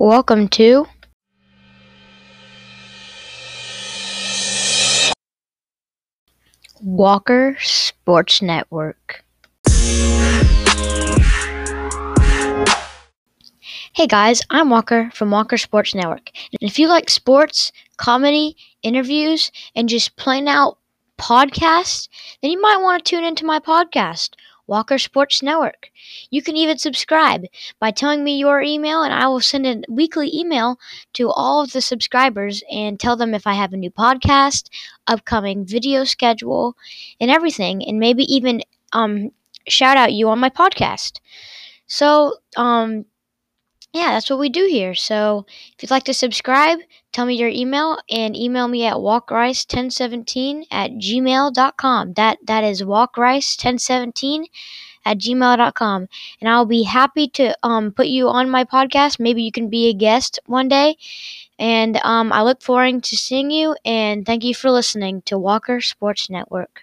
Welcome to Walker Sports Network. Hey guys, I'm Walker from Walker Sports Network. And if you like sports, comedy, interviews, and just plain out podcasts, then you might want to tune into my podcast, Walker Sports Network. You can even subscribe by telling me your email, and I will send a weekly email to all of the subscribers and tell them if I have a new podcast, upcoming video schedule, and everything, and maybe even um, shout out you on my podcast. So, um, yeah, that's what we do here. So if you'd like to subscribe, tell me your email and email me at walkrice1017 at gmail.com. That that is walkrice1017 at gmail.com. And I'll be happy to um, put you on my podcast. Maybe you can be a guest one day. And um, I look forward to seeing you. And thank you for listening to Walker Sports Network.